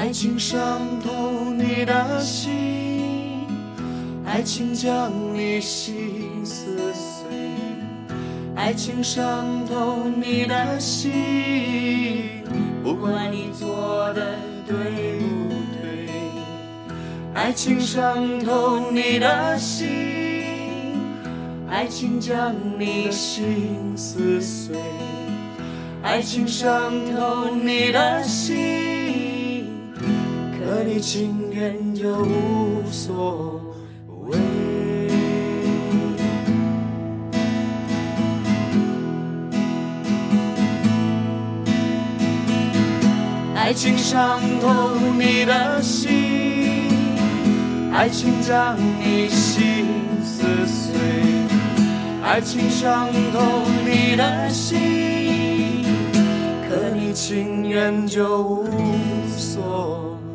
爱情伤透你的心，爱情将你心撕碎。爱情伤透你的心，不管你做的对不对。爱情伤透你的心，爱情将你心撕碎。爱情伤透你的心，可你情愿就无所谓。爱情伤透你的心，爱情将你心撕碎。爱情伤透你的心。可你情愿就无所谓